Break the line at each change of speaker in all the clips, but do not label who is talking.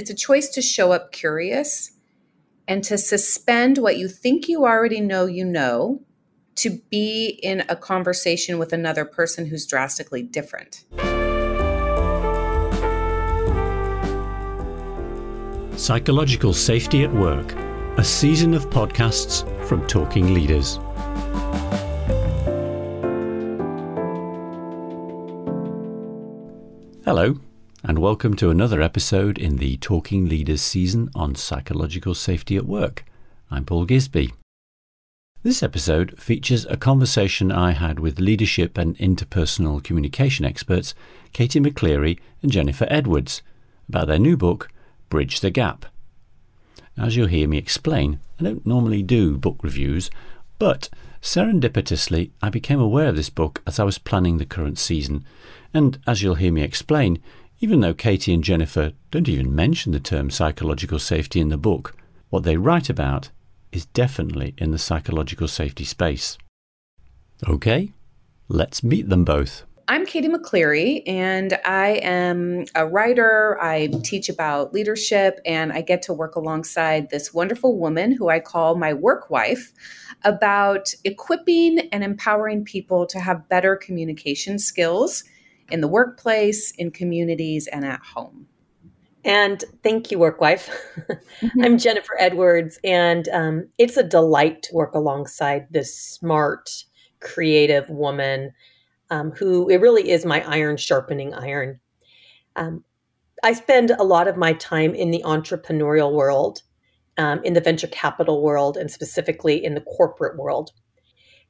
it's a choice to show up curious and to suspend what you think you already know you know to be in a conversation with another person who's drastically different.
Psychological Safety at Work, a season of podcasts from Talking Leaders. Hello, and welcome to another episode in the Talking Leaders season on psychological safety at work. I'm Paul Gisby. This episode features a conversation I had with leadership and interpersonal communication experts Katie McCleary and Jennifer Edwards about their new book, Bridge the Gap. As you'll hear me explain, I don't normally do book reviews, but serendipitously I became aware of this book as I was planning the current season, and as you'll hear me explain, even though Katie and Jennifer don't even mention the term psychological safety in the book, what they write about is definitely in the psychological safety space. Okay, let's meet them both.
I'm Katie McCleary, and I am a writer. I teach about leadership, and I get to work alongside this wonderful woman who I call my work wife about equipping and empowering people to have better communication skills in the workplace, in communities, and at home.
And thank you, work wife. Mm-hmm. I'm Jennifer Edwards, and um, it's a delight to work alongside this smart, creative woman um, who it really is my iron sharpening iron. Um, I spend a lot of my time in the entrepreneurial world, um, in the venture capital world, and specifically in the corporate world,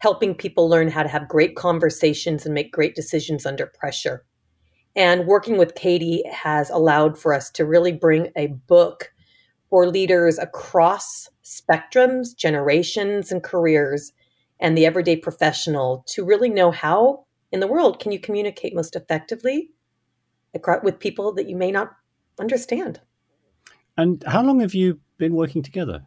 helping people learn how to have great conversations and make great decisions under pressure. And working with Katie has allowed for us to really bring a book for leaders across spectrums, generations, and careers, and the everyday professional to really know how in the world can you communicate most effectively with people that you may not understand.
And how long have you been working together?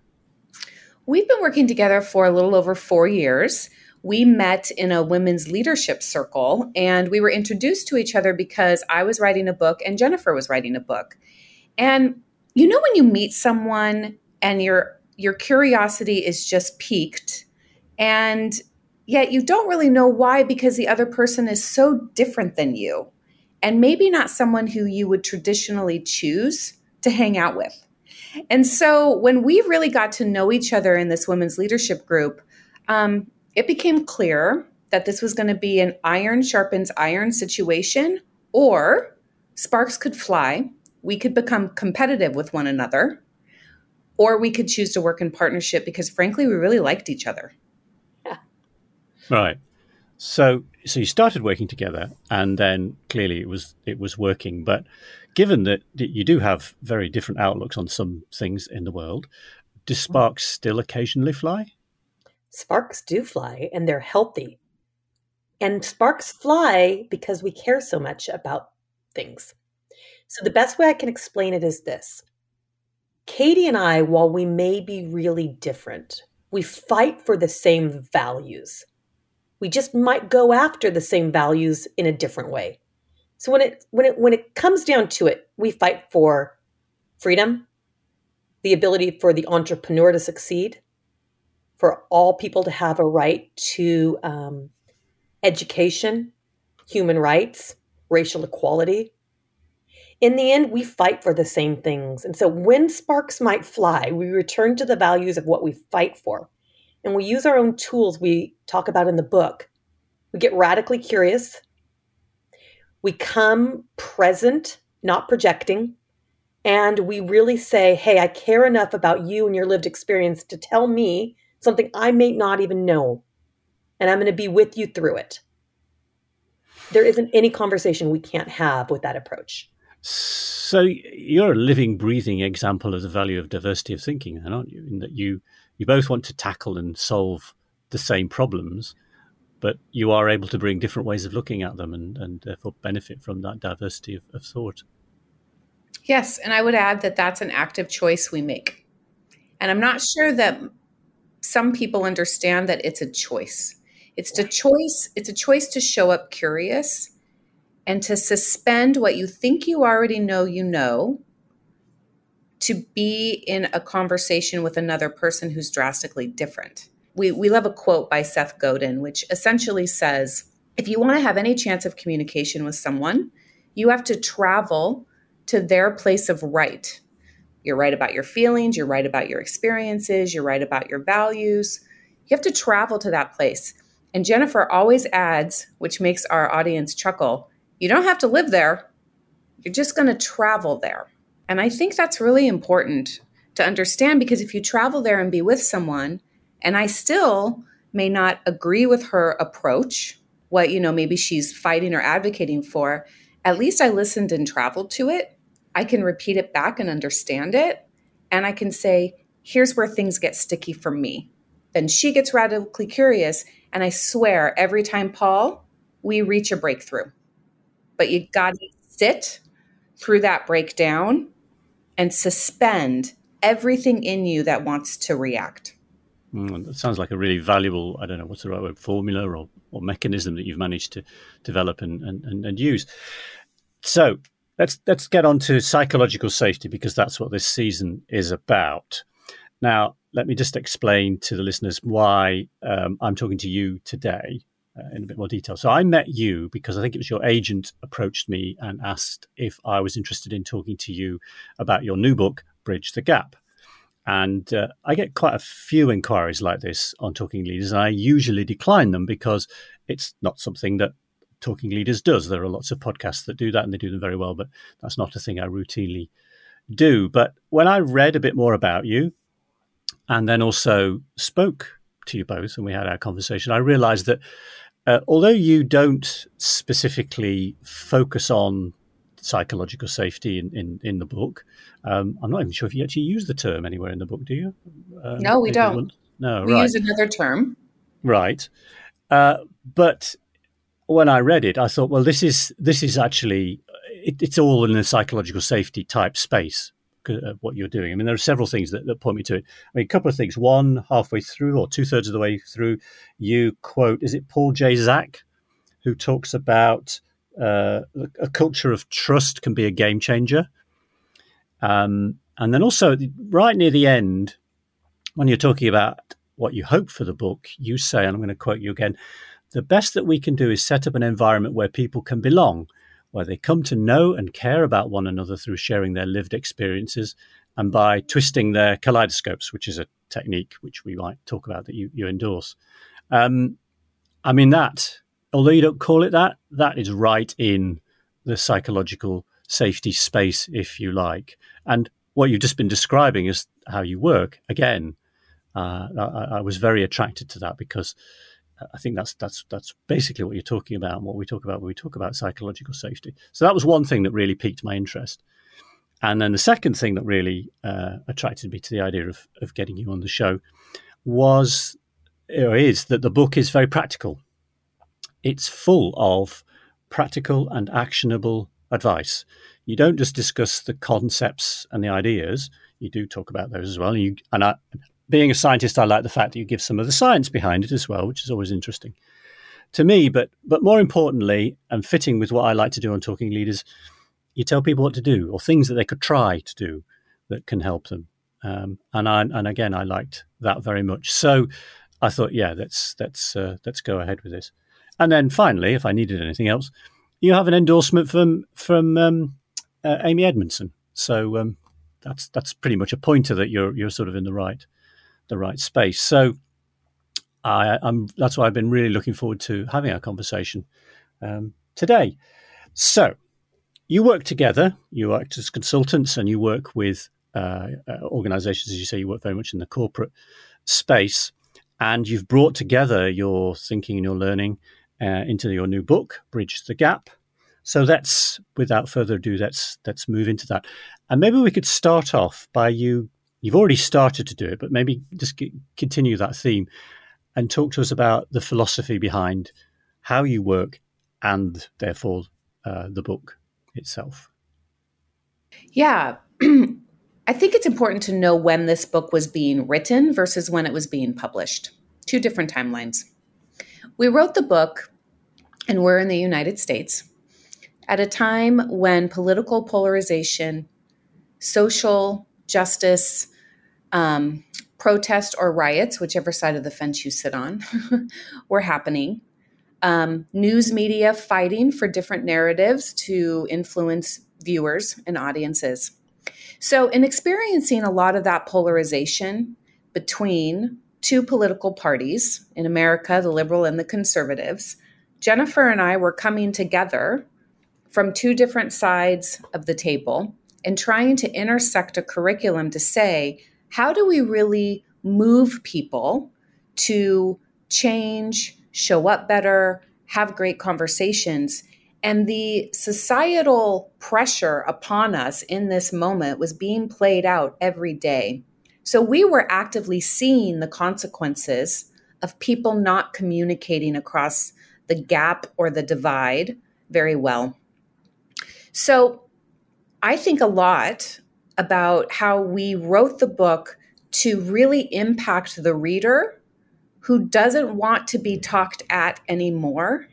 We've been working together for a little over four years we met in a women's leadership circle and we were introduced to each other because I was writing a book and Jennifer was writing a book. And you know when you meet someone and your your curiosity is just piqued and yet you don't really know why because the other person is so different than you and maybe not someone who you would traditionally choose to hang out with. And so when we really got to know each other in this women's leadership group, um, it became clear that this was going to be an iron sharpens iron situation, or sparks could fly. We could become competitive with one another, or we could choose to work in partnership because, frankly, we really liked each other.
Yeah. Right. So, so you started working together, and then clearly it was it was working. But given that you do have very different outlooks on some things in the world, do sparks still occasionally fly?
Sparks do fly and they're healthy. And sparks fly because we care so much about things. So, the best way I can explain it is this Katie and I, while we may be really different, we fight for the same values. We just might go after the same values in a different way. So when it when it when it comes down to it, we fight for freedom, the ability for the entrepreneur to succeed, for all people to have a right to um, education, human rights, racial equality. In the end, we fight for the same things. And so when sparks might fly, we return to the values of what we fight for. And we use our own tools we talk about in the book. We get radically curious. We come present, not projecting. And we really say, hey, I care enough about you and your lived experience to tell me something I may not even know. And I'm going to be with you through it. There isn't any conversation we can't have with that approach.
So you're a living, breathing example of the value of diversity of thinking, aren't you? In that you you both want to tackle and solve the same problems, but you are able to bring different ways of looking at them and, and therefore benefit from that diversity of, of thought.
Yes, and I would add that that's an active choice we make. And I'm not sure that some people understand that it's a choice. It's a choice, it's a choice to show up curious and to suspend what you think you already know you know to be in a conversation with another person who's drastically different. We, we love a quote by Seth Godin, which essentially says if you want to have any chance of communication with someone, you have to travel to their place of right. You're right about your feelings, you're right about your experiences, you're right about your values. You have to travel to that place. And Jennifer always adds, which makes our audience chuckle, you don't have to live there. You're just going to travel there. And I think that's really important to understand because if you travel there and be with someone, and I still may not agree with her approach, what, you know, maybe she's fighting or advocating for, at least I listened and traveled to it. I can repeat it back and understand it. And I can say, here's where things get sticky for me. Then she gets radically curious. And I swear, every time, Paul, we reach a breakthrough. But you got to sit through that breakdown and suspend everything in you that wants to react.
Mm, that sounds like a really valuable, I don't know what's the right word, formula or, or mechanism that you've managed to develop and, and, and use. So let's let's get on to psychological safety because that's what this season is about. Now, let me just explain to the listeners why um, I'm talking to you today uh, in a bit more detail. So, I met you because I think it was your agent approached me and asked if I was interested in talking to you about your new book, Bridge the Gap. And uh, I get quite a few inquiries like this on Talking Leaders, and I usually decline them because it's not something that Talking Leaders does. There are lots of podcasts that do that, and they do them very well, but that's not a thing I routinely do. But when I read a bit more about you, and then also spoke to you both, and we had our conversation, I realized that uh, although you don't specifically focus on psychological safety in, in, in the book. Um, I'm not even sure if you actually use the term anywhere in the book, do you?
Um, no, we don't.
No,
we
right.
use another term.
Right. Uh, but when I read it, I thought, well, this is this is actually it, it's all in the psychological safety type space. Uh, what you're doing. I mean, there are several things that, that point me to it. I mean, a couple of things. One, halfway through or two thirds of the way through, you quote, is it Paul J. Zak, who talks about uh, a culture of trust can be a game changer. Um, and then also, right near the end, when you're talking about what you hope for the book, you say, and I'm going to quote you again the best that we can do is set up an environment where people can belong, where they come to know and care about one another through sharing their lived experiences and by twisting their kaleidoscopes, which is a technique which we might talk about that you, you endorse. Um, I mean, that although you don't call it that, that is right in the psychological safety space, if you like. And what you've just been describing is how you work. Again, uh, I, I, was very attracted to that because I think that's that's that's basically what you're talking about and what we talk about when we talk about psychological safety. So that was one thing that really piqued my interest. And then the second thing that really uh, attracted me to the idea of, of getting you on the show was or is that the book is very practical it's full of practical and actionable advice. You don't just discuss the concepts and the ideas, you do talk about those as well. And, you, and I, being a scientist, I like the fact that you give some of the science behind it as well, which is always interesting to me. But, but more importantly, and fitting with what I like to do on Talking Leaders, you tell people what to do or things that they could try to do that can help them. Um, and I, and again, I liked that very much. So I thought, yeah, let's let's uh, let's go ahead with this. And then finally, if I needed anything else, you have an endorsement from from um, uh, Amy Edmondson. So um, that's that's pretty much a pointer that you're you're sort of in the right the right space. So I, am that's why I've been really looking forward to having our conversation um, today. So you work together. You act as consultants, and you work with uh, uh, organisations, as you say. You work very much in the corporate space, and you've brought together your thinking and your learning uh, into your new book, Bridge the Gap. So that's without further ado, let's let's move into that, and maybe we could start off by you. You've already started to do it, but maybe just continue that theme and talk to us about the philosophy behind how you work and therefore uh, the book itself.
Yeah. I think it's important to know when this book was being written versus when it was being published. Two different timelines. We wrote the book and we're in the United States at a time when political polarization, social justice, um, protest or riots, whichever side of the fence you sit on, were happening. Um, news media fighting for different narratives to influence viewers and audiences. So, in experiencing a lot of that polarization between two political parties in America, the liberal and the conservatives, Jennifer and I were coming together from two different sides of the table and trying to intersect a curriculum to say, how do we really move people to change, show up better, have great conversations? And the societal pressure upon us in this moment was being played out every day. So we were actively seeing the consequences of people not communicating across the gap or the divide very well. So I think a lot about how we wrote the book to really impact the reader who doesn't want to be talked at anymore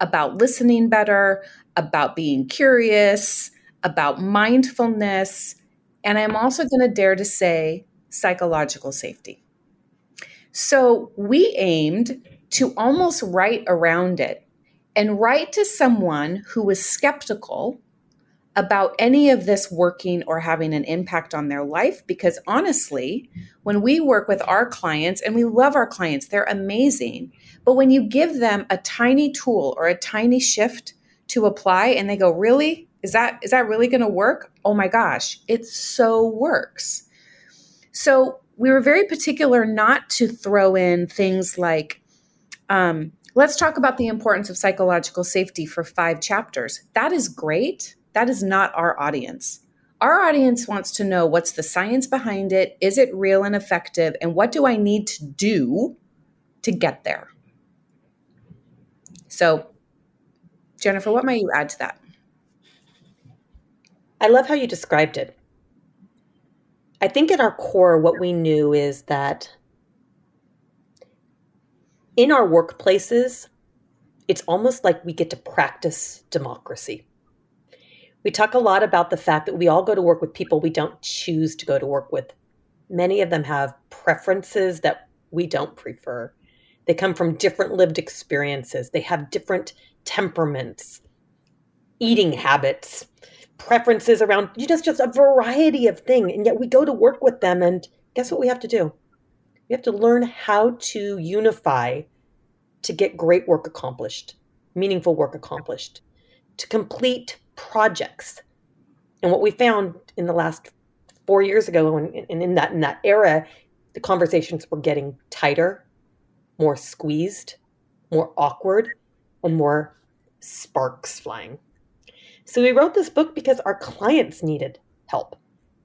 about listening better, about being curious, about mindfulness. And I'm also going to dare to say psychological safety. So we aimed to almost write around it and write to someone who was skeptical about any of this working or having an impact on their life because honestly, when we work with our clients and we love our clients, they're amazing. But when you give them a tiny tool or a tiny shift to apply and they go, "Really? Is that is that really going to work?" Oh my gosh, it so works. So we were very particular not to throw in things like, um, let's talk about the importance of psychological safety for five chapters. That is great. That is not our audience. Our audience wants to know what's the science behind it? Is it real and effective? And what do I need to do to get there? So, Jennifer, what might you add to that?
I love how you described it. I think at our core, what we knew is that in our workplaces, it's almost like we get to practice democracy. We talk a lot about the fact that we all go to work with people we don't choose to go to work with. Many of them have preferences that we don't prefer. They come from different lived experiences, they have different temperaments, eating habits, preferences around you just just a variety of things and yet we go to work with them and guess what we have to do we have to learn how to unify to get great work accomplished meaningful work accomplished to complete projects and what we found in the last four years ago and, in that in that era the conversations were getting tighter more squeezed more awkward and more sparks flying so we wrote this book because our clients needed help.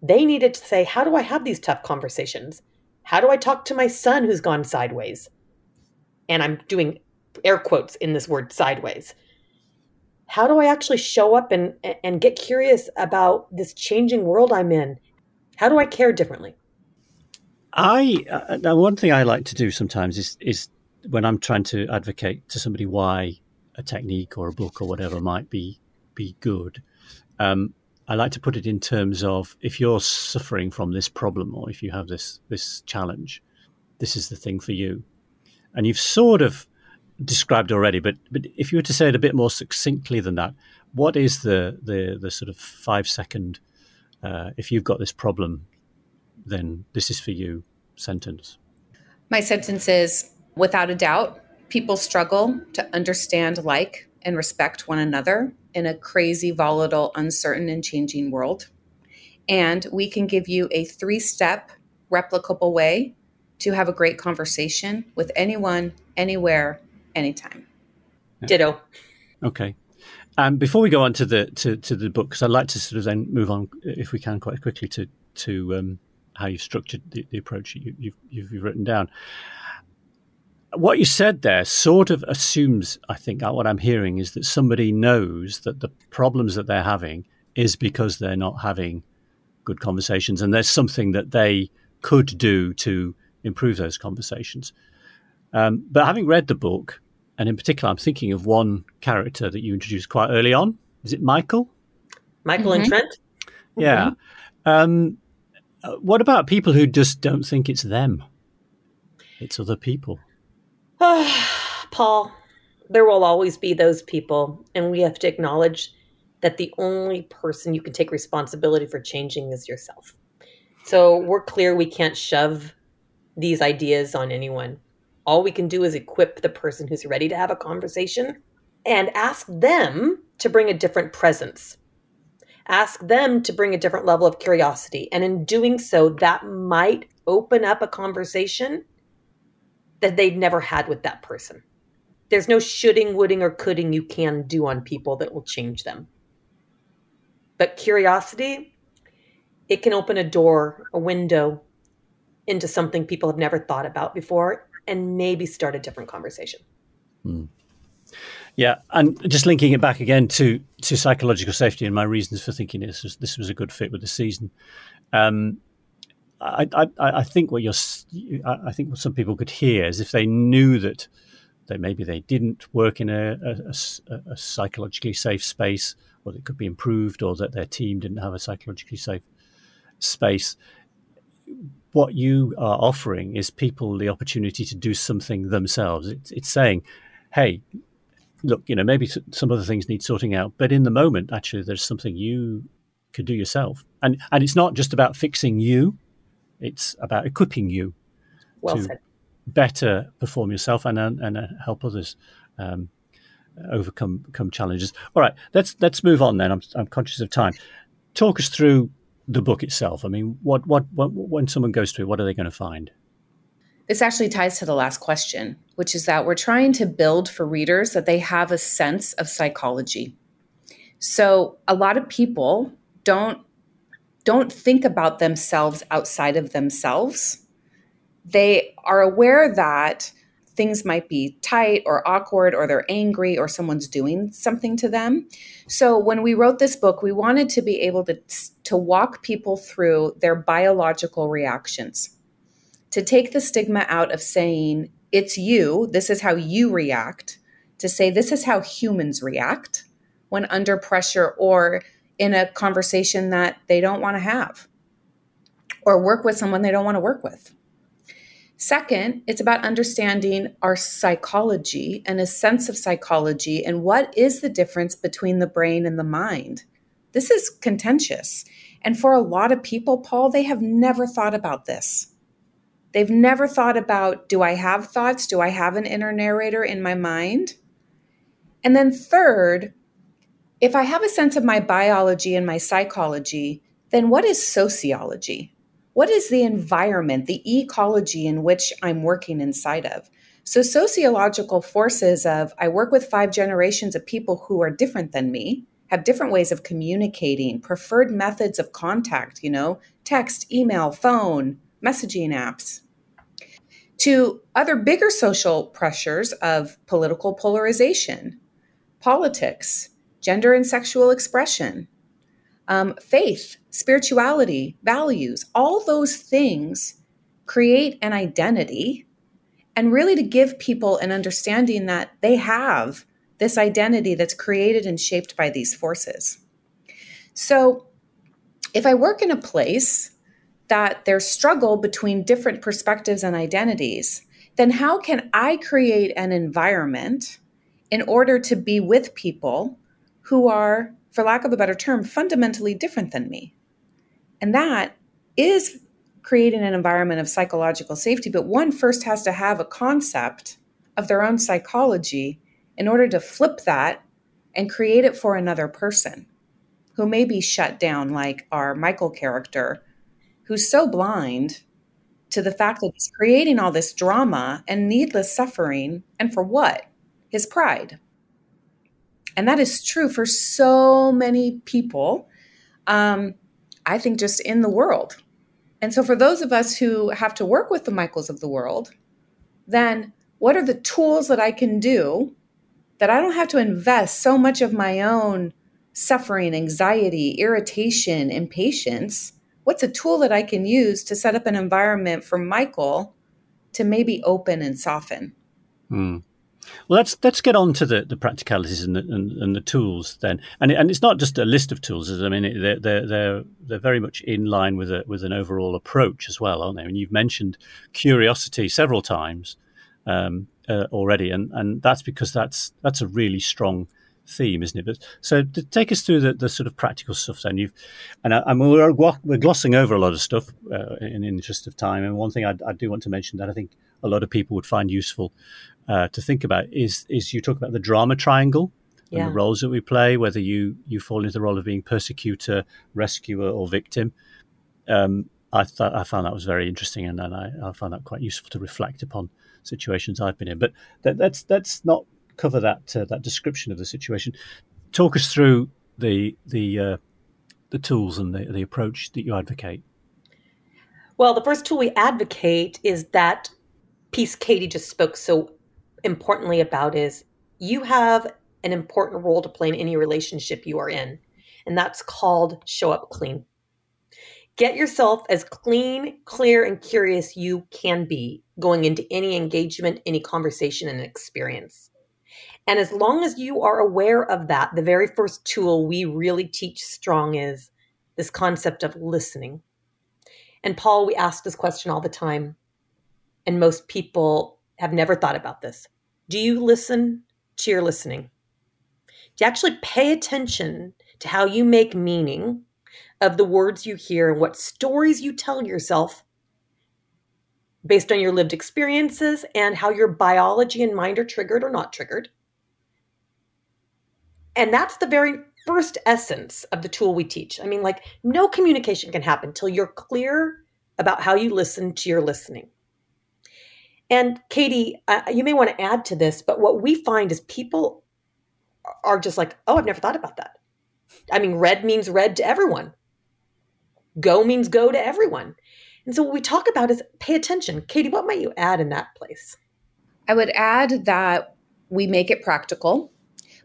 They needed to say, How do I have these tough conversations? How do I talk to my son who's gone sideways? And I'm doing air quotes in this word sideways. How do I actually show up and, and get curious about this changing world I'm in? How do I care differently?
I uh, one thing I like to do sometimes is is when I'm trying to advocate to somebody why a technique or a book or whatever might be be good. Um, I like to put it in terms of if you're suffering from this problem or if you have this this challenge, this is the thing for you. And you've sort of described already, but but if you were to say it a bit more succinctly than that, what is the the the sort of five second uh, if you've got this problem, then this is for you sentence?
My sentence is without a doubt, people struggle to understand, like, and respect one another in a crazy, volatile, uncertain, and changing world. And we can give you a three step replicable way to have a great conversation with anyone, anywhere, anytime.
Yeah. Ditto.
Okay. Um, before we go on to the to, to the book, because I'd like to sort of then move on, if we can, quite quickly to to um, how you've structured the, the approach you, you've, you've written down what you said there sort of assumes, I think, what I'm hearing is that somebody knows that the problems that they're having is because they're not having good conversations, and there's something that they could do to improve those conversations. Um, but having read the book, and in particular, I'm thinking of one character that you introduced quite early on. Is it Michael?
Michael mm-hmm. and Trent.
Yeah. Mm-hmm. Um, Uh, what about people who just don't think it's them? It's other people.
Paul, there will always be those people, and we have to acknowledge that the only person you can take responsibility for changing is yourself. So we're clear we can't shove these ideas on anyone. All we can do is equip the person who's ready to have a conversation and ask them to bring a different presence. Ask them to bring a different level of curiosity. And in doing so, that might open up a conversation that they've never had with that person. There's no shoulding, wooding, or coulding you can do on people that will change them. But curiosity, it can open a door, a window into something people have never thought about before and maybe start a different conversation.
Hmm. Yeah, and just linking it back again to to psychological safety and my reasons for thinking this was, this was a good fit with the season. Um, I, I, I think what you're I think what some people could hear is if they knew that that maybe they didn't work in a, a, a, psychologically safe space, or that it could be improved, or that their team didn't have a psychologically safe space. What you are offering is people the opportunity to do something themselves. It's, it's saying, hey, look, you know, maybe some other things need sorting out, but in the moment, actually, there's something you could do yourself. And, and it's not just about fixing you, it's about equipping you
well to said.
better perform yourself and, and uh, help others. Um, overcome come challenges. All right, let's let's move on then. I'm I'm conscious of time. Talk us through the book itself. I mean, what what, what when someone goes to it, what are they going to find?
This actually ties to the last question, which is that we're trying to build for readers that they have a sense of psychology. So a lot of people don't don't think about themselves outside of themselves. They are aware that things might be tight or awkward or they're angry or someone's doing something to them. So when we wrote this book, we wanted to be able to to walk people through their biological reactions to take the stigma out of saying, it's you, this is how you react, to say, this is how humans react when under pressure or in a conversation that they don't want to have or work with someone they don't want to work with. Second, it's about understanding our psychology and a sense of psychology and what is the difference between the brain and the mind. This is contentious. And for a lot of people, Paul, they have never thought about this. They've never thought about do I have thoughts? Do I have an inner narrator in my mind? And then, third, if I have a sense of my biology and my psychology, then what is sociology? What is the environment, the ecology in which I'm working inside of? So, sociological forces of I work with five generations of people who are different than me, have different ways of communicating, preferred methods of contact, you know, text, email, phone, messaging apps, to other bigger social pressures of political polarization, politics, gender and sexual expression, um, faith, spirituality, values, all those things create an identity. And really to give people an understanding that they have this identity that's created and shaped by these forces. So if I work in a place that there's struggle between different perspectives and identities, then how can I create an environment in order to be with people who are, for lack of a better term, fundamentally different than me? And that is creating an environment of psychological safety. But one first has to have a concept of their own psychology in order to flip that and create it for another person who may be shut down, like our Michael character who's so blind to the fact that he's creating all this drama and needless suffering. And for what? His pride. And that is true for so many people, um, I think, just in the world. And so, for those of us who have to work with the Michaels of the world, then what are the tools that I can do that I don't have to invest so much of my own suffering, anxiety, irritation, impatience what's a tool that I can use to set up an environment for Michael to maybe open and soften?
Hmm. Well, let's let's get on to the, the practicalities and the, and, and the tools then, and and it's not just a list of tools. I mean, they're they're they're, they're very much in line with a, with an overall approach as well, aren't they? Mean, you've mentioned curiosity several times um, uh, already, and, and that's because that's that's a really strong theme, isn't it? But so take us through the, the sort of practical stuff. Then you've, and I, we're, we're glossing over a lot of stuff uh, in, in the interest of time. And one thing I, I, do want to mention that I think a lot of people would find useful uh, to think about is is you talk about the drama triangle and yeah. the roles that we play, whether you you fall into the role of being persecutor, rescuer, or victim. Um, I thought I found that was very interesting, and, and I, I, found that quite useful to reflect upon situations I've been in. But that, that's that's not cover that uh, that description of the situation. Talk us through the the uh, the tools and the, the approach that you advocate.
Well, the first tool we advocate is that piece Katie just spoke so importantly about is you have an important role to play in any relationship you are in, and that's called show up clean. Get yourself as clean, clear, and curious you can be going into any engagement, any conversation, and experience. And as long as you are aware of that, the very first tool we really teach strong is this concept of listening. And Paul, we ask this question all the time, and most people have never thought about this. Do you listen to your listening? Do you actually pay attention to how you make meaning of the words you hear and what stories you tell yourself based on your lived experiences and how your biology and mind are triggered or not triggered? And that's the very first essence of the tool we teach. I mean, like, no communication can happen till you're clear about how you listen to your listening. And Katie, uh, you may want to add to this, but what we find is people are just like, oh, I've never thought about that. I mean, red means red to everyone, go means go to everyone. And so what we talk about is pay attention. Katie, what might you add in that place?
I would add that we make it practical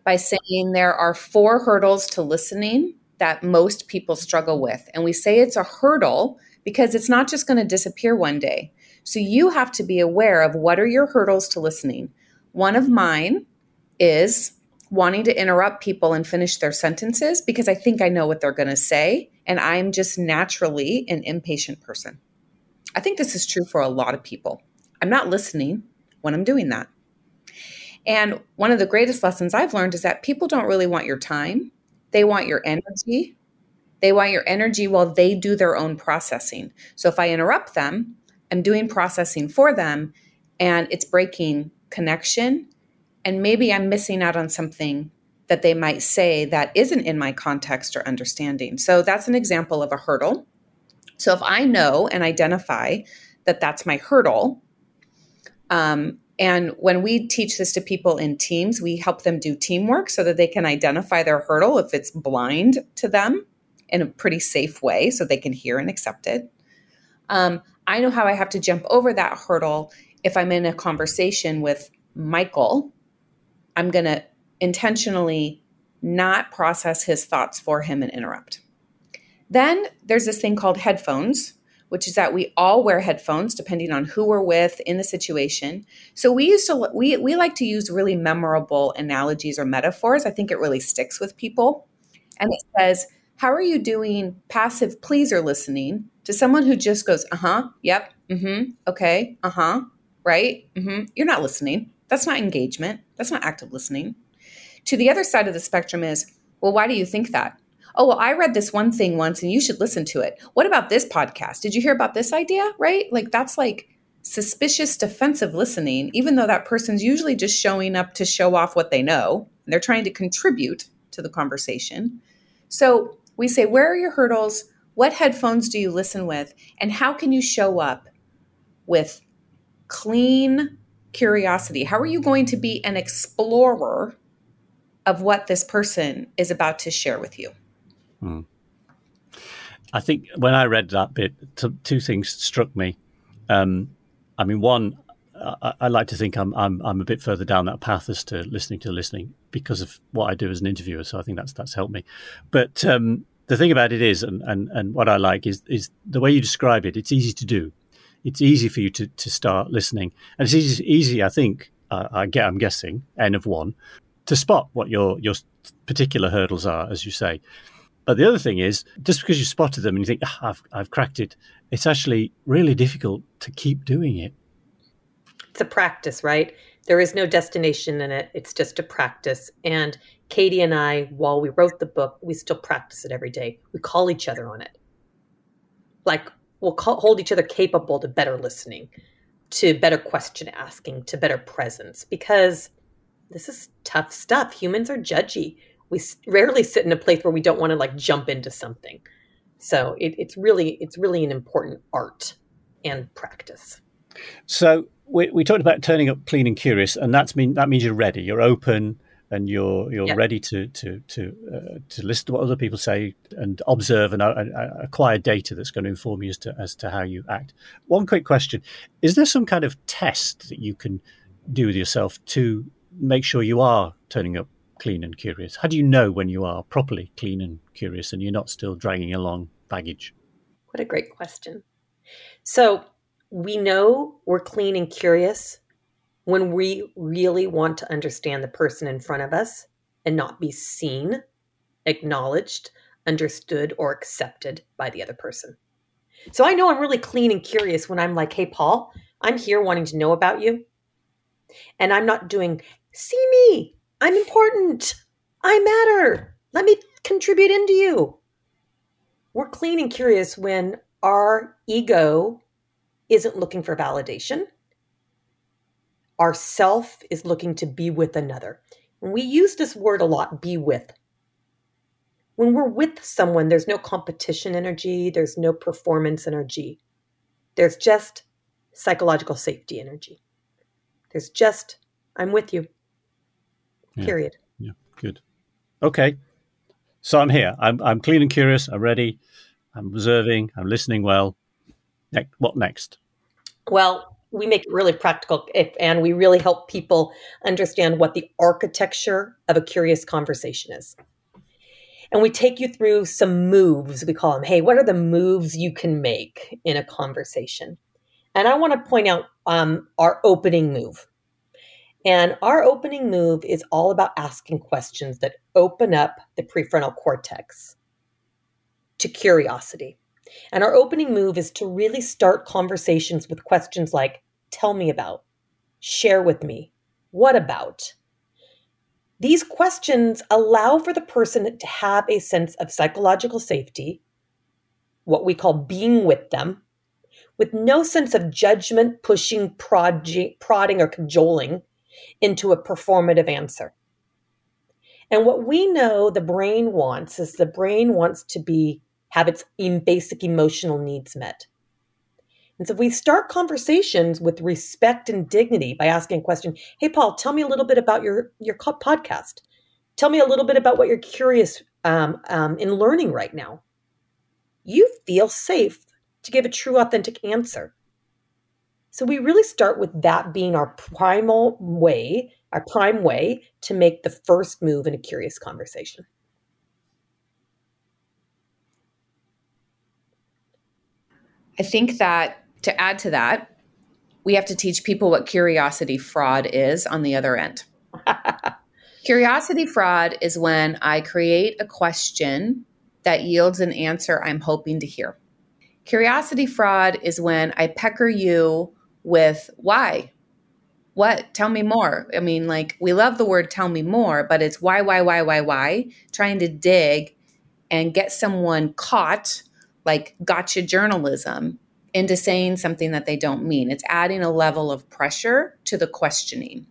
by saying there are four hurdles to listening that most people struggle with. And we say it's a hurdle because it's not just going to disappear one day. So you have to be aware of what are your hurdles to listening. One of mine is wanting to interrupt people and finish their sentences because I think I know what they're going to say. And I'm just naturally an impatient person. I think this is true for a lot of people. I'm not listening when I'm doing that. And one of the greatest lessons I've learned is that people don't really want your time, they want your energy. They want your energy while they do their own processing. So if I interrupt them, I'm doing processing for them and it's breaking connection. And maybe I'm missing out on something that they might say that isn't in my context or understanding. So that's an example of a hurdle. So if I know and identify that that's my hurdle, um, and when we teach this to people in teams, we help them do teamwork so that they can identify their hurdle if it's blind to them in a pretty safe way so they can hear and accept it. Um, I know how I have to jump over that hurdle if I'm in a conversation with Michael. I'm going to intentionally not process his thoughts for him and interrupt. Then there's this thing called headphones, which is that we all wear headphones depending on who we're with in the situation. So we used to we we like to use really memorable analogies or metaphors. I think it really sticks with people. And it says, "How are you doing passive pleaser listening to someone who just goes, "Uh-huh, yep, mm mhm, okay, uh-huh, right? Mhm." You're not listening. That's not engagement. That's not active listening. To the other side of the spectrum is, "Well, why do you think that?" oh, well, I read this one thing once and you should listen to it. What about this podcast? Did you hear about this idea? Right? Like that's like suspicious defensive listening, even though that person's usually just showing up to show off what they know. And they're trying to contribute to the conversation. So we say, where are your hurdles? What headphones do you listen with? And how can you show up with clean curiosity? How are you going to be an explorer of what this person is about to share with you? Hmm.
I think when I read that bit, t- two things struck me. Um, I mean, one, I, I, like to think I'm, I'm I'm a bit further down that path as to listening to listening because of what I do as an interviewer. So I think that's that's helped me. But um, the thing about it is, and, and, and what I like is is the way you describe it. It's easy to do. It's easy for you to, to start listening, and it's easy, easy I think, uh, I get, I'm guessing, n of one, to spot what your your particular hurdles are, as you say. But the other thing is, just because you spotted them and you think, oh, I've, I've cracked it, it's actually really difficult to keep doing it.
It's a practice, right? There is no destination in it. It's just a practice. And Katie and I, while we wrote the book, we still practice it every day. We call each other on it. Like we'll call, hold each other capable to better listening, to better question asking, to better presence, because this is tough stuff. Humans are judgy. We rarely sit in a place where we don't want to like jump into something. So it, it's really it's really an important art and practice.
So we, we talked about turning up clean and curious, and that's mean that means you're ready, you're open, and you're you're ready to to to uh, to listen to what other people say and observe and uh, acquire data that's going to inform you as to as to how you act. One quick question: Is there some kind of test that you can do with yourself to make sure you are turning up clean and curious? How do you know when you are properly clean and curious and you're not still dragging along baggage?
What a great question. So we know we're clean and curious when we really want to understand the person in front of us and not be seen, acknowledged, understood, or accepted by the other person. So I know I'm really clean and curious when I'm like, hey, Paul, I'm here wanting to know about you. And I'm not doing, see me, I'm important, I matter, let me contribute into you. We're clean and curious when our ego isn't looking for validation our self is looking to be with another. And we use this word a lot be with. When we're with someone, there's no competition energy, there's no performance energy. There's just psychological safety energy. There's just, I'm with you.
Yeah.
Period.
Yeah, good. Okay. So I'm here. I'm, I'm clean and curious. I'm ready. I'm observing. I'm listening well. What next?
Well, we make it really practical if, and we really help people understand what the architecture of a curious conversation is. And we take you through some moves. We call them, hey, what are the moves you can make in a conversation? And I want to point out um, our opening move. And our opening move is all about asking questions that open up the prefrontal cortex to curiosity. And our opening move is to really start conversations with questions like tell me about, share with me, what about? These questions allow for the person to have a sense of psychological safety, what we call being with them, with no sense of judgment, pushing, prodding, or cajoling into a performative answer. And what we know the brain wants is the brain wants to be have its basic emotional needs met. And so if we start conversations with respect and dignity by asking a question, hey, Paul, tell me a little bit about your, your podcast. Tell me a little bit about what you're curious um, um, in learning right now. You feel safe to give a true, authentic answer. So we really start with that being our primal way, our prime way to make the first move in a curious conversation.
I think that to add to that, we have to teach people what curiosity fraud is on the other end. curiosity fraud is when I create a question that yields an answer I'm hoping to hear. Curiosity fraud is when I pecker you with why? What? Tell me more. I mean, like, we love the word tell me more, but it's why, why, why, why, why, trying to dig and get someone caught like gotcha journalism into saying something that they don't mean. It's adding a level of pressure to the questioning.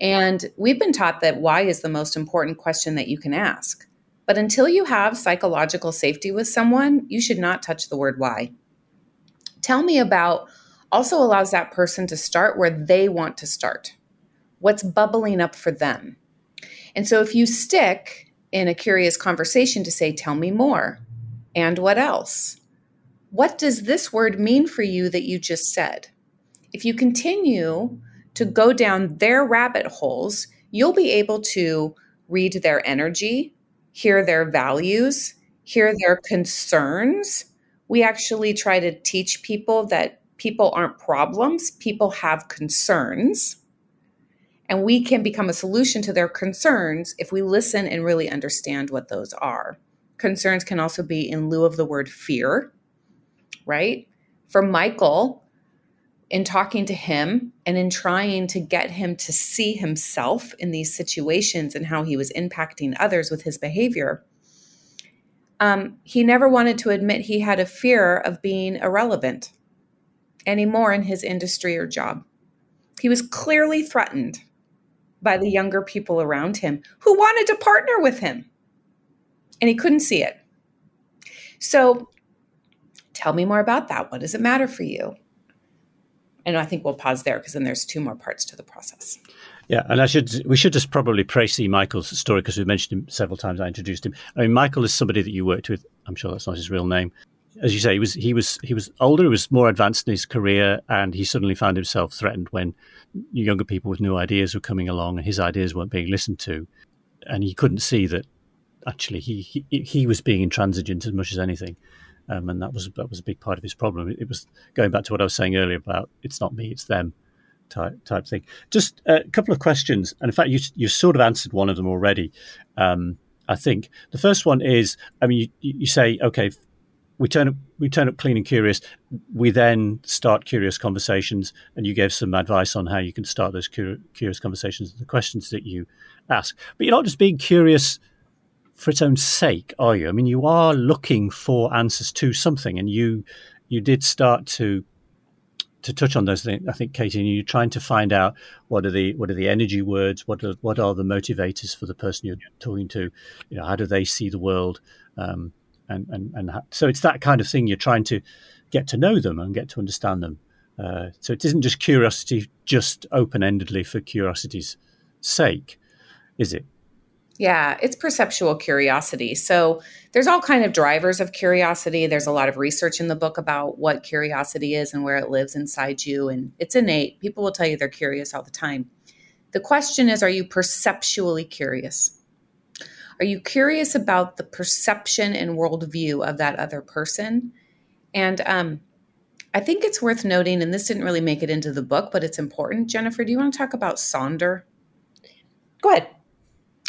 And we've been taught that why is the most important question that you can ask. But until you have psychological safety with someone, you should not touch the word why. Tell me about also allows that person to start where they want to start. What's bubbling up for them? And so if you stick in a curious conversation to say, Tell me more, and what else? What does this word mean for you that you just said? If you continue to go down their rabbit holes, you'll be able to read their energy, hear their values, hear their concerns. We actually try to teach people that people aren't problems, people have concerns. And we can become a solution to their concerns if we listen and really understand what those are. Concerns can also be in lieu of the word fear, right? For Michael, in talking to him and in trying to get him to see himself in these situations and how he was impacting others with his behavior, um, he never wanted to admit he had a fear of being irrelevant anymore in his industry or job. He was clearly threatened by the younger people around him who wanted to partner with him, and he couldn't see it. So, tell me more about that. What does it matter for you? And I think we'll pause there because then there's two more parts to the process.
Yeah, and I should we should just probably précis Michael's story because we've mentioned him several times. I introduced him. I mean, Michael is somebody that you worked with. I'm sure that's not his real name. As you say, he was he was he was older. He was more advanced in his career, and he suddenly found himself threatened when younger people with new ideas were coming along, and his ideas weren't being listened to, and he couldn't see that actually he he, he was being intransigent as much as anything. Um, and that was that was a big part of his problem. It, was going back to what I was saying earlier about it's not me, it's them type type thing. Just a couple of questions, and in fact, you you sort of answered one of them already. Um, I think the first one is, I mean, you, you say, okay, we turn up, we turn up clean and curious. We then start curious conversations, and you gave some advice on how you can start those curious conversations, the questions that you ask. But you're not just being curious for its own sake, are you? I mean, you are looking for answers to something, and you you did start to to touch on those things. I think, Katie, and you're trying to find out what are the what are the energy words, what are what are the motivators for the person you're talking to, you know, how do they see the world, um, and and and so it's that kind of thing. You're trying to get to know them and get to understand them. Uh, so it isn't just curiosity, just open endedly for curiosity's sake, is it?
Yeah, it's perceptual curiosity. So there's all kind of drivers of curiosity. There's a lot of research in the book about what curiosity is and where it lives inside you and it's innate. People will tell you they're curious all the time. The question is are you perceptually curious? Are you curious about the perception and worldview of that other person? And um, I think it's worth noting, and this didn't really make it into the book, but it's important. Jennifer, do you want to talk about Sonder?
Go ahead.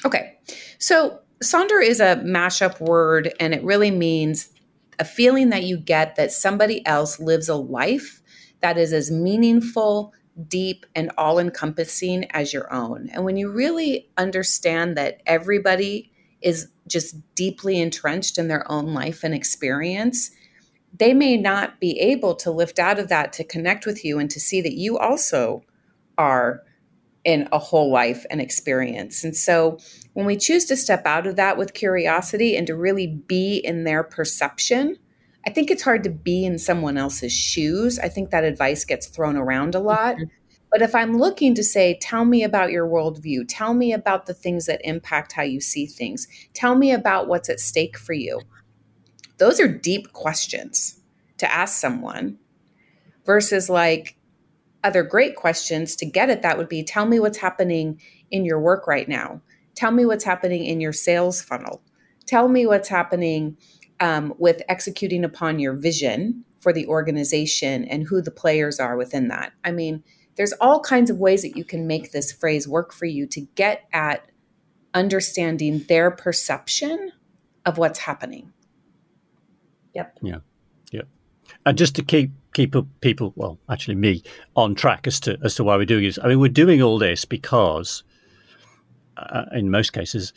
Okay. So, sonder is a mashup word, and it really means a feeling that you get that somebody else lives a life that is as meaningful, deep, and all encompassing as your own. And when you really understand that everybody is just deeply entrenched in their own life and experience, they may not be able to lift out of that to connect with you and to see that you also are in a whole life and experience. And so when we choose to step out of that with curiosity and to really be in their perception, I think it's hard to be in someone else's shoes. I think that advice gets thrown around a lot. Mm-hmm. But if I'm looking to say, tell me about your worldview, tell me about the things that impact how you see things, tell me about what's at stake for you, those are deep questions to ask someone versus like, other great questions to get at that would be tell me what's happening in your work right now. Tell me what's happening in your sales funnel. Tell me what's happening um, with executing upon your vision for the organization and who the players are within that. I mean, there's all kinds of ways that you can make this phrase work for you to get at understanding their perception of what's happening.
Yep.
Yeah. And just to keep keep people, well, actually me, on track as to as to why we're doing this. I mean, we're doing all this because, uh, in most cases,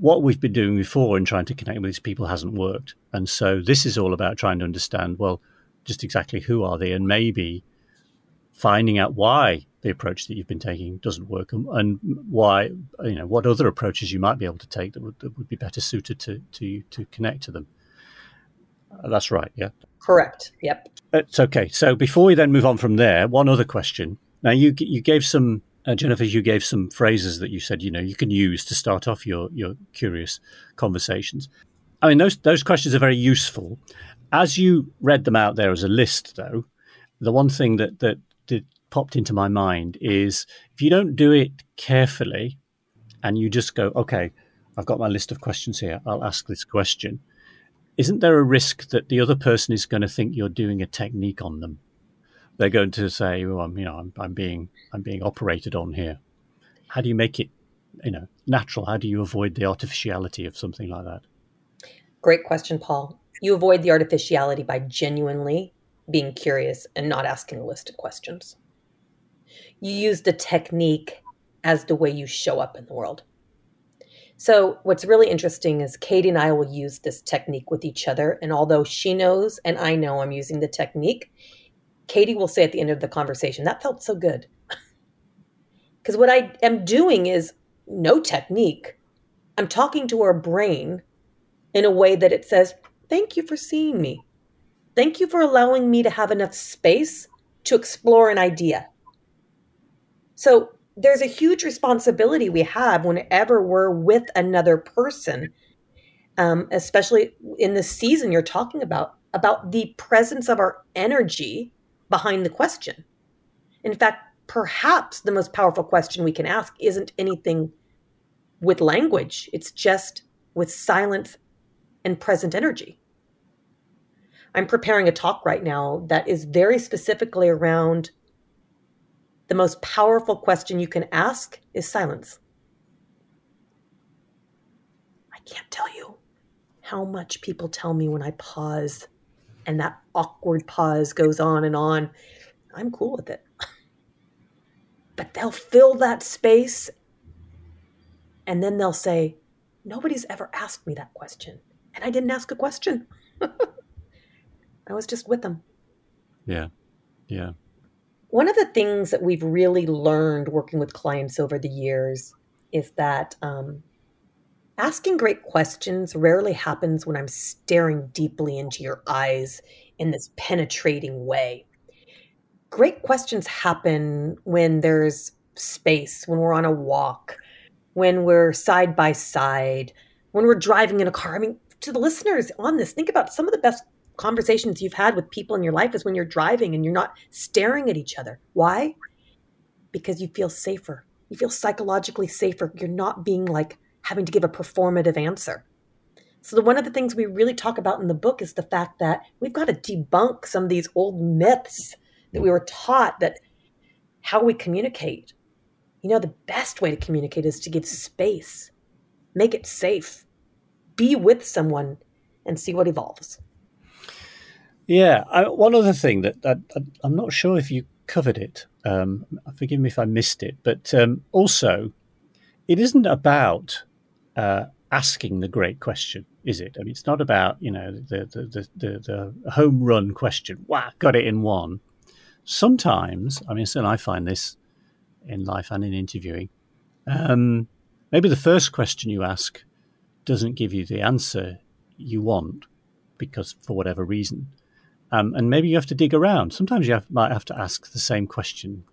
what we've been doing before in trying to connect with these people hasn't worked, and so this is all about trying to understand, well, just exactly who are they, and maybe finding out why the approach that you've been taking doesn't work, and, and why you know what other approaches you might be able to take that would, that would be better suited to to to connect to them. Uh, that's right, yeah.
Correct. Yep.
It's okay. So before we then move on from there, one other question. Now you you gave some uh, Jennifer, you gave some phrases that you said you know you can use to start off your your curious conversations. I mean those those questions are very useful. As you read them out there as a list, though, the one thing that that popped into my mind is if you don't do it carefully, and you just go, okay, I've got my list of questions here. I'll ask this question isn't there a risk that the other person is going to think you're doing a technique on them? They're going to say, "Well, I'm, you know, I'm, I'm being, I'm being operated on here." how do you make it, you know, natural? How do you avoid the artificiality of something like that?
Great question, Paul. You avoid the artificiality by genuinely being curious and not asking a list of questions. You use the technique as the way you show up in the world. So, what's really interesting is Katie and I will use this technique with each other. And although she knows and I know I'm using the technique, Katie will say at the end of the conversation, That felt so good. Because what I am doing is no technique. I'm talking to her brain in a way that it says, Thank you for seeing me. Thank you for allowing me to have enough space to explore an idea. So there's a huge responsibility we have whenever we're with another person, um, especially in the season you're talking about, about the presence of our energy behind the question. In fact, perhaps the most powerful question we can ask isn't anything with language, it's just with silence and present energy. I'm preparing a talk right now that is very specifically around the most powerful question you can ask is silence. I can't tell you how much people tell me when I pause and that awkward pause goes on and on. I'm cool with it. But they'll fill that space and then they'll say, Nobody's ever asked me that question. And I didn't ask a question. I was just with them.
Yeah. Yeah.
One of the things that we've really learned working with clients over the years is that um, asking great questions rarely happens when I'm staring deeply into your eyes in this penetrating way. Great questions happen when there's space, when we're on a walk, when we're side by side, when we're driving in a car. I mean, to the listeners on this, think about some of the best conversations you've had with people in your life is when you're driving and you're not staring at each other. Why? Because you feel safer. You feel psychologically safer. You're not being like having to give a performative answer. So, the, one of the things we really talk about in the book is the fact that we've got to debunk some of these old myths that we were taught that how we communicate. You know, the best way to communicate is to give space, make it safe, be with someone, and see what evolves.
Yeah, I, one other thing that, that, I'm not sure if you covered it. Um, forgive me if I missed it, but um, also, it isn't about uh, asking the great question, is it? I mean, it's not about you know the the the, the, the home run question. Wow, got it in one. Sometimes, I mean, certainly I find this in life and in interviewing. Um, maybe the first question you ask doesn't give you the answer you want because for whatever reason. Um, and maybe you have to dig around. Sometimes you have, might have to ask the same question,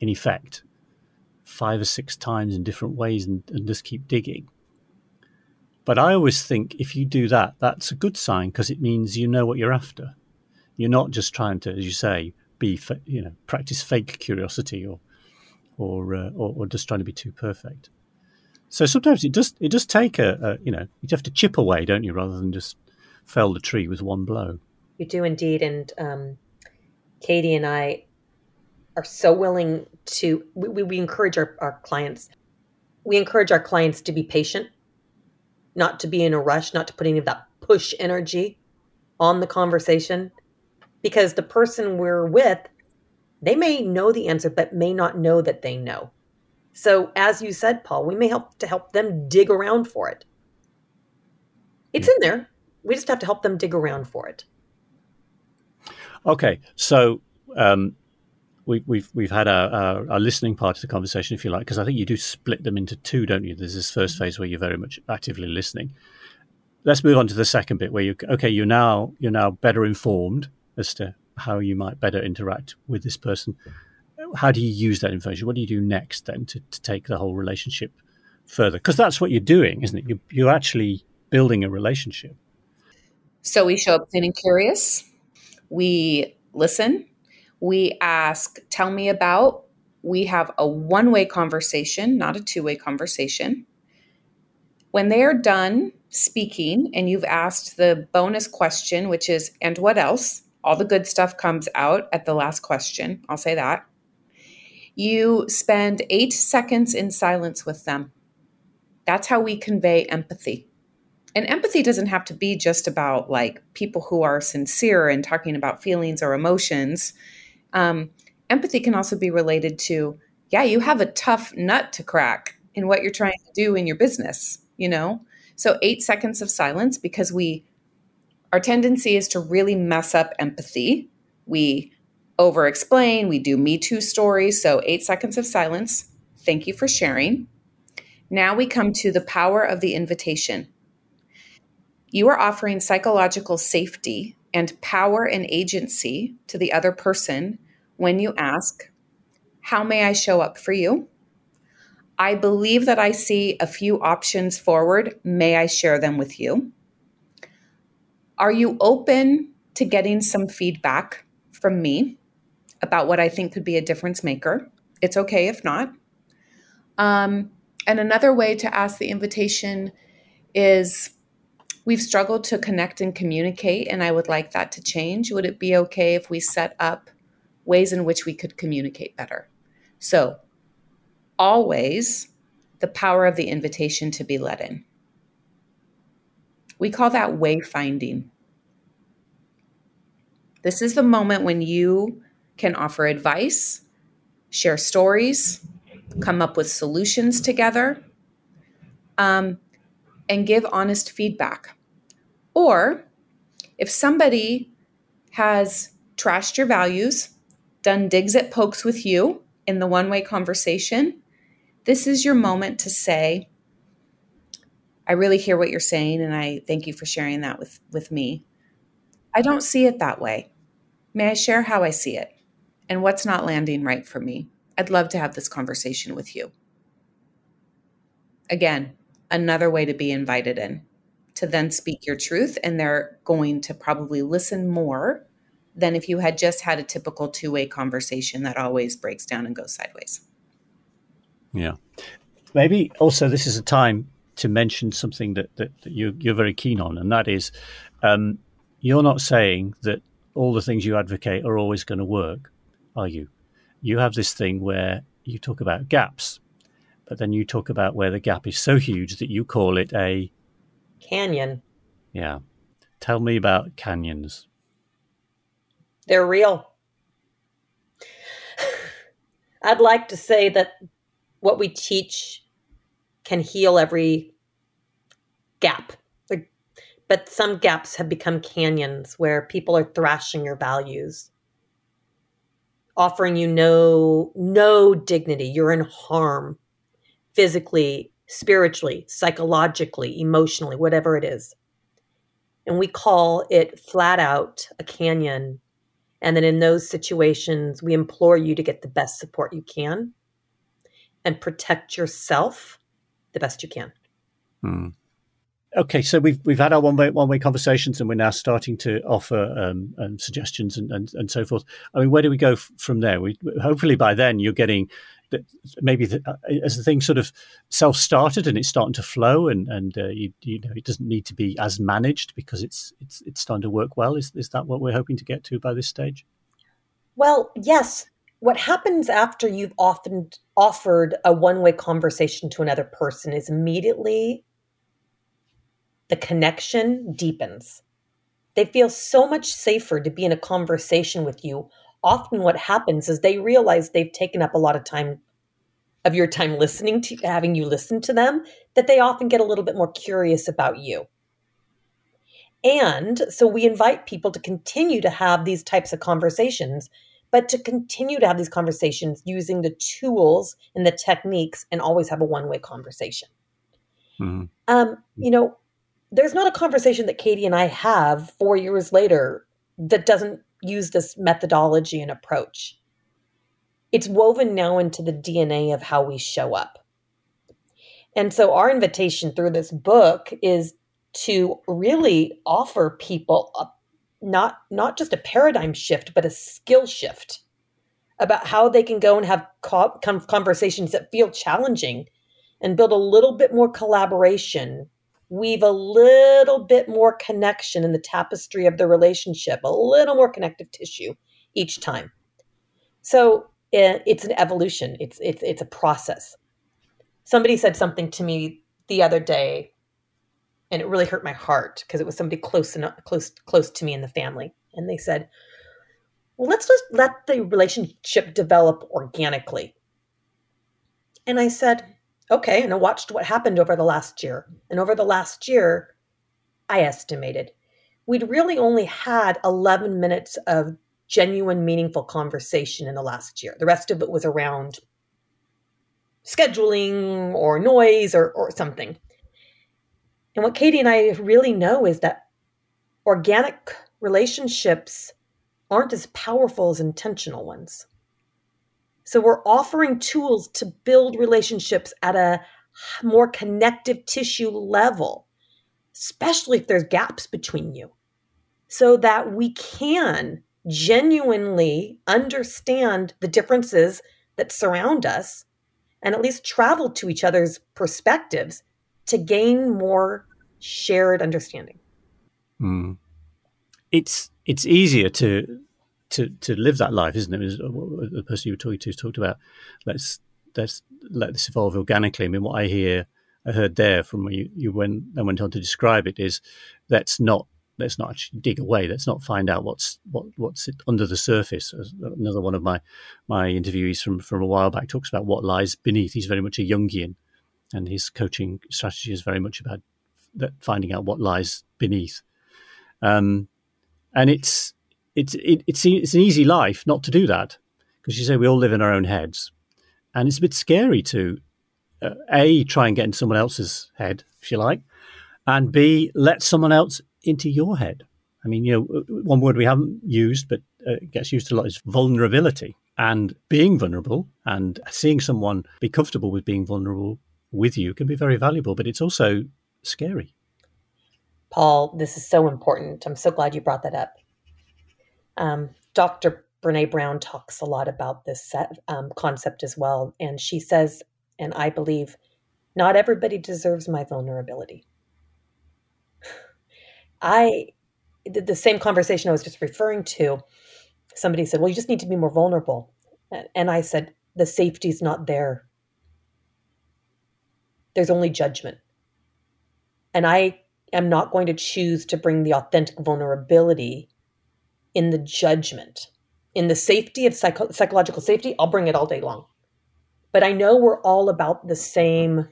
in effect, five or six times in different ways and, and just keep digging. But I always think if you do that, that's a good sign because it means you know what you're after. You're not just trying to, as you say, be you know practice fake curiosity or or uh, or, or, just trying to be too perfect. So sometimes it does it does take a, a you know you have to chip away, don't you, rather than just fell the tree with one blow.
You do indeed. And um, Katie and I are so willing to, we, we encourage our, our clients, we encourage our clients to be patient, not to be in a rush, not to put any of that push energy on the conversation because the person we're with, they may know the answer, but may not know that they know. So, as you said, Paul, we may help to help them dig around for it. It's in there. We just have to help them dig around for it.
Okay, so um, we, we've we've had our, listening part of the conversation, if you like, because I think you do split them into two, don't you? There's this first phase where you're very much actively listening. Let's move on to the second bit where you okay, you're now you're now better informed as to how you might better interact with this person. How do you use that information? What do you do next then to, to take the whole relationship further? Because that's what you're doing, isn't it? You're, you're actually building a relationship.
So we show up feeling curious we listen, we ask, tell me about. We have a one way conversation, not a two way conversation. When they are done speaking and you've asked the bonus question, which is, and what else? All the good stuff comes out at the last question. I'll say that. You spend eight seconds in silence with them. That's how we convey empathy. And empathy doesn't have to be just about like people who are sincere and talking about feelings or emotions. Um, empathy can also be related to, yeah, you have a tough nut to crack in what you're trying to do in your business, you know? So, eight seconds of silence because we, our tendency is to really mess up empathy. We over explain, we do Me Too stories. So, eight seconds of silence. Thank you for sharing. Now we come to the power of the invitation. You are offering psychological safety and power and agency to the other person when you ask, How may I show up for you? I believe that I see a few options forward. May I share them with you? Are you open to getting some feedback from me about what I think could be a difference maker? It's okay if not. Um, and another way to ask the invitation is we've struggled to connect and communicate, and I would like that to change. Would it be okay if we set up ways in which we could communicate better? So, always the power of the invitation to be let in. We call that wayfinding. This is the moment when you can offer advice, share stories, come up with solutions together, um, and give honest feedback. Or if somebody has trashed your values, done digs at pokes with you in the one way conversation, this is your moment to say, I really hear what you're saying, and I thank you for sharing that with, with me. I don't see it that way. May I share how I see it and what's not landing right for me? I'd love to have this conversation with you. Again, another way to be invited in, to then speak your truth, and they're going to probably listen more than if you had just had a typical two way conversation that always breaks down and goes sideways.
Yeah. Maybe also this is a time to mention something that, that, that you, you're very keen on, and that is um, you're not saying that all the things you advocate are always going to work, are you? you have this thing where you talk about gaps, but then you talk about where the gap is so huge that you call it a
canyon.
Yeah. Tell me about canyons.
They're real. I'd like to say that what we teach can heal every gap. But some gaps have become canyons where people are thrashing your values offering you no no dignity you're in harm physically spiritually psychologically emotionally whatever it is and we call it flat out a canyon and then in those situations we implore you to get the best support you can and protect yourself the best you can
hmm. Okay, so we've we've had our one way one way conversations, and we're now starting to offer um, um, suggestions and, and, and so forth. I mean, where do we go f- from there? We hopefully by then you're getting the, maybe the, uh, as the thing sort of self started and it's starting to flow, and and uh, you, you know it doesn't need to be as managed because it's it's it's starting to work well. Is is that what we're hoping to get to by this stage?
Well, yes. What happens after you've often offered a one way conversation to another person is immediately the connection deepens. They feel so much safer to be in a conversation with you. Often, what happens is they realize they've taken up a lot of time of your time listening to having you listen to them, that they often get a little bit more curious about you. And so we invite people to continue to have these types of conversations, but to continue to have these conversations using the tools and the techniques and always have a one way conversation. Mm-hmm. Um, you know, there's not a conversation that Katie and I have four years later that doesn't use this methodology and approach. It's woven now into the DNA of how we show up. And so, our invitation through this book is to really offer people a, not, not just a paradigm shift, but a skill shift about how they can go and have co- conversations that feel challenging and build a little bit more collaboration weave a little bit more connection in the tapestry of the relationship, a little more connective tissue each time. So it, it's an evolution. It's it's it's a process. Somebody said something to me the other day, and it really hurt my heart because it was somebody close enough, close close to me in the family, and they said, "Well, let's just let the relationship develop organically." And I said, "Okay." And I watched what happened over the last year, and over the last year, I estimated we'd really only had 11 minutes of genuine, meaningful conversation in the last year. The rest of it was around scheduling or noise or, or something. And what Katie and I really know is that organic relationships aren't as powerful as intentional ones. So we're offering tools to build relationships at a more connective tissue level, especially if there's gaps between you, so that we can genuinely understand the differences that surround us and at least travel to each other's perspectives to gain more shared understanding.
Mm. It's it's easier to to to live that life, isn't it? Uh, uh, the person you were talking to talked about let's let's let this evolve organically. I mean, what I hear I heard there from you you went then went on to describe it is let's not let's not actually dig away. Let's not find out what's what what's under the surface. Uh, another one of my my interviewees from from a while back talks about what lies beneath. He's very much a Jungian, and his coaching strategy is very much about that finding out what lies beneath. Um, and it's it's it, it's it's an easy life not to do that because you say we all live in our own heads, and it's a bit scary to uh, a try and get in someone else's head if you like, and b let someone else into your head. I mean, you know, one word we haven't used but uh, gets used a lot is vulnerability. And being vulnerable and seeing someone be comfortable with being vulnerable with you can be very valuable, but it's also scary.
Paul, this is so important. I'm so glad you brought that up. Um, Dr. Brene Brown talks a lot about this um, concept as well. And she says, and I believe, not everybody deserves my vulnerability. I the same conversation I was just referring to. Somebody said, "Well, you just need to be more vulnerable," and I said, "The safety's not there. There's only judgment." And I am not going to choose to bring the authentic vulnerability in the judgment. In the safety of psycho- psychological safety, I'll bring it all day long. But I know we're all about the same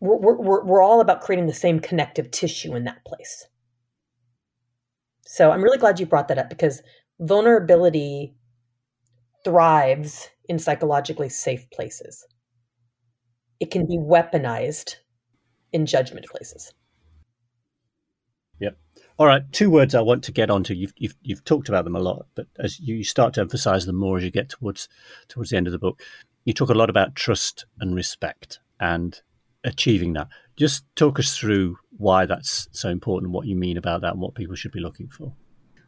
we're, we're, we're all about creating the same connective tissue in that place. So I'm really glad you brought that up because vulnerability thrives in psychologically safe places. It can be weaponized in judgment places.
Yep. All right. Two words I want to get onto. You've, you've, you've talked about them a lot, but as you start to emphasize them more as you get towards towards the end of the book, you talk a lot about trust and respect. And achieving that. Just talk us through why that's so important, what you mean about that, and what people should be looking for.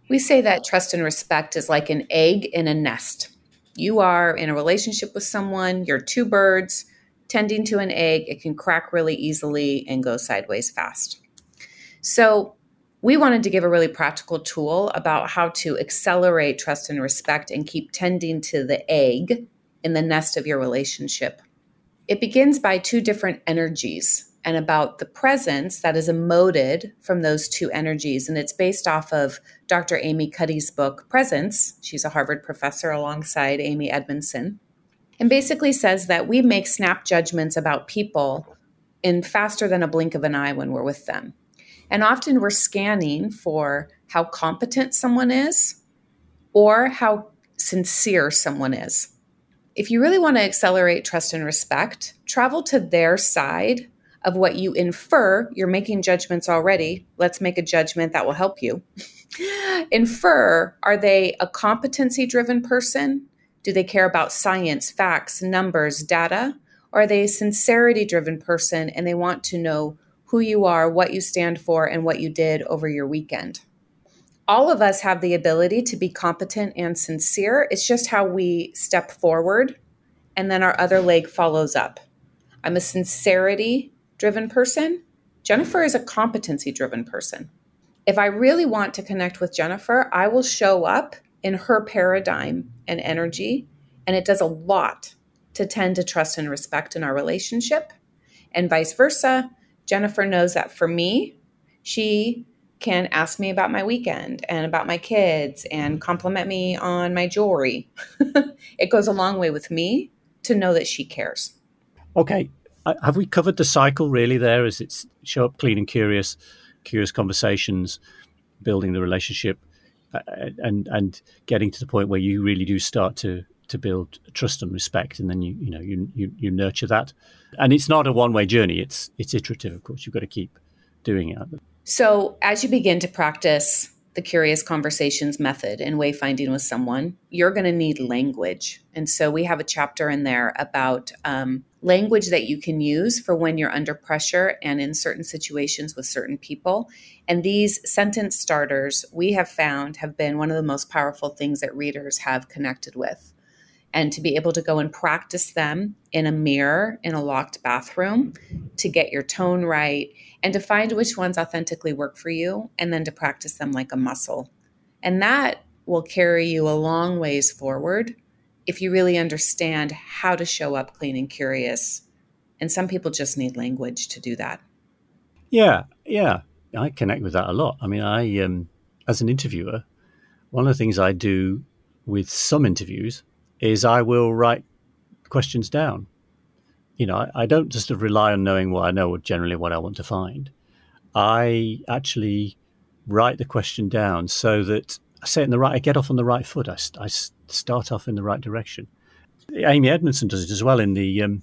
We say that trust and respect is like an egg in a nest. You are in a relationship with someone, you're two birds tending to an egg. It can crack really easily and go sideways fast. So, we wanted to give a really practical tool about how to accelerate trust and respect and keep tending to the egg in the nest of your relationship. It begins by two different energies and about the presence that is emoted from those two energies. And it's based off of Dr. Amy Cuddy's book, Presence. She's a Harvard professor alongside Amy Edmondson. And basically says that we make snap judgments about people in faster than a blink of an eye when we're with them. And often we're scanning for how competent someone is or how sincere someone is if you really want to accelerate trust and respect, travel to their side of what you infer. You're making judgments already. Let's make a judgment that will help you. infer are they a competency driven person? Do they care about science, facts, numbers, data? Or are they a sincerity driven person and they want to know who you are, what you stand for, and what you did over your weekend? all of us have the ability to be competent and sincere. It's just how we step forward and then our other leg follows up. I'm a sincerity driven person. Jennifer is a competency driven person. If I really want to connect with Jennifer, I will show up in her paradigm and energy, and it does a lot to tend to trust and respect in our relationship. And vice versa, Jennifer knows that for me, she can ask me about my weekend and about my kids and compliment me on my jewelry. it goes a long way with me to know that she cares.
Okay. Have we covered the cycle really there? As it's show up clean and curious, curious conversations, building the relationship, uh, and and getting to the point where you really do start to to build trust and respect, and then you you know you you, you nurture that, and it's not a one way journey. It's it's iterative, of course. You've got to keep doing it.
So as you begin to practice the curious conversations method and wayfinding with someone, you're going to need language. And so we have a chapter in there about um, language that you can use for when you're under pressure and in certain situations with certain people. And these sentence starters we have found have been one of the most powerful things that readers have connected with. And to be able to go and practice them in a mirror in a locked bathroom to get your tone right and to find which ones authentically work for you and then to practice them like a muscle. And that will carry you a long ways forward if you really understand how to show up clean and curious. And some people just need language to do that.
Yeah, yeah. I connect with that a lot. I mean, I, um, as an interviewer, one of the things I do with some interviews is I will write questions down you know, I, I don't just rely on knowing what I know or generally what I want to find. I actually write the question down so that I say in the right, I get off on the right foot. I, I start off in the right direction. Amy Edmondson does it as well in the um,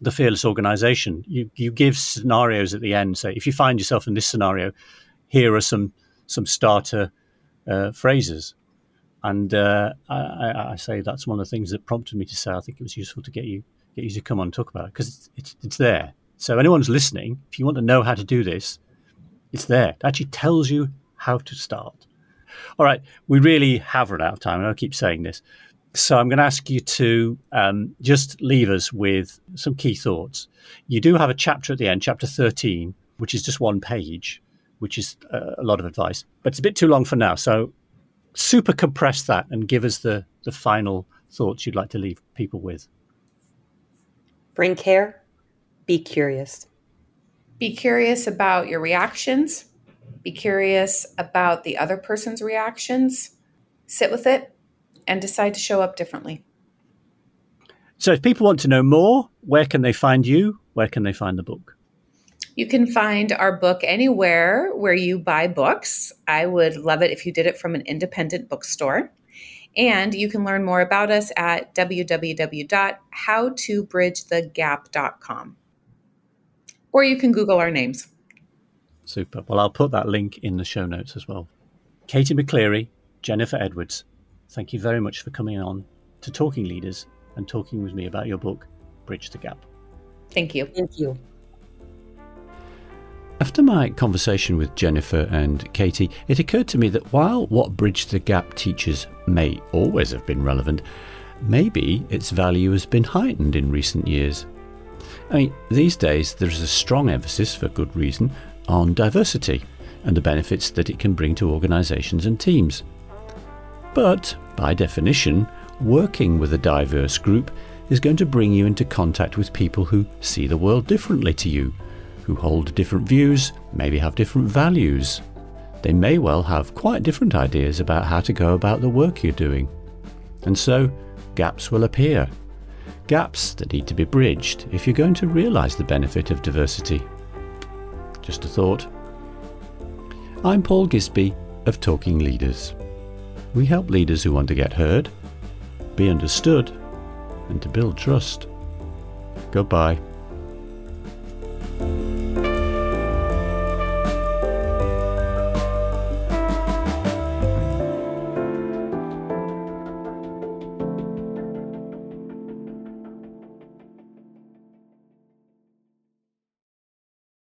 the fearless organization. You you give scenarios at the end. Say if you find yourself in this scenario, here are some some starter uh, phrases. And uh, I, I, say that's one of the things that prompted me to say I think it was useful to get you get you to come on and talk about it because it's, it's, it's there. So anyone's listening, if you want to know how to do this, it's there. It actually tells you how to start. All right, we really have run out of time, and I'll keep saying this. So I'm going to ask you to um, just leave us with some key thoughts. You do have a chapter at the end, chapter 13, which is just one page, which is uh, a lot of advice, but it's a bit too long for now. So super compress that and give us the, the final thoughts you'd like to leave people with.
Bring care, be curious.
Be curious about your reactions, be curious about the other person's reactions, sit with it, and decide to show up differently.
So, if people want to know more, where can they find you? Where can they find the book?
You can find our book anywhere where you buy books. I would love it if you did it from an independent bookstore. And you can learn more about us at www.howtobridgethegap.com. Or you can Google our names.
Super. Well, I'll put that link in the show notes as well. Katie McCleary, Jennifer Edwards, thank you very much for coming on to Talking Leaders and talking with me about your book, Bridge the Gap.
Thank you.
Thank you.
After my conversation with Jennifer and Katie, it occurred to me that while what Bridge the Gap teaches may always have been relevant, maybe its value has been heightened in recent years. I mean, these days there is a strong emphasis, for good reason, on diversity and the benefits that it can bring to organisations and teams. But, by definition, working with a diverse group is going to bring you into contact with people who see the world differently to you who hold different views, maybe have different values. They may well have quite different ideas about how to go about the work you're doing. And so, gaps will appear. Gaps that need to be bridged if you're going to realise the benefit of diversity. Just a thought. I'm Paul Gisby of Talking Leaders. We help leaders who want to get heard, be understood, and to build trust. Goodbye.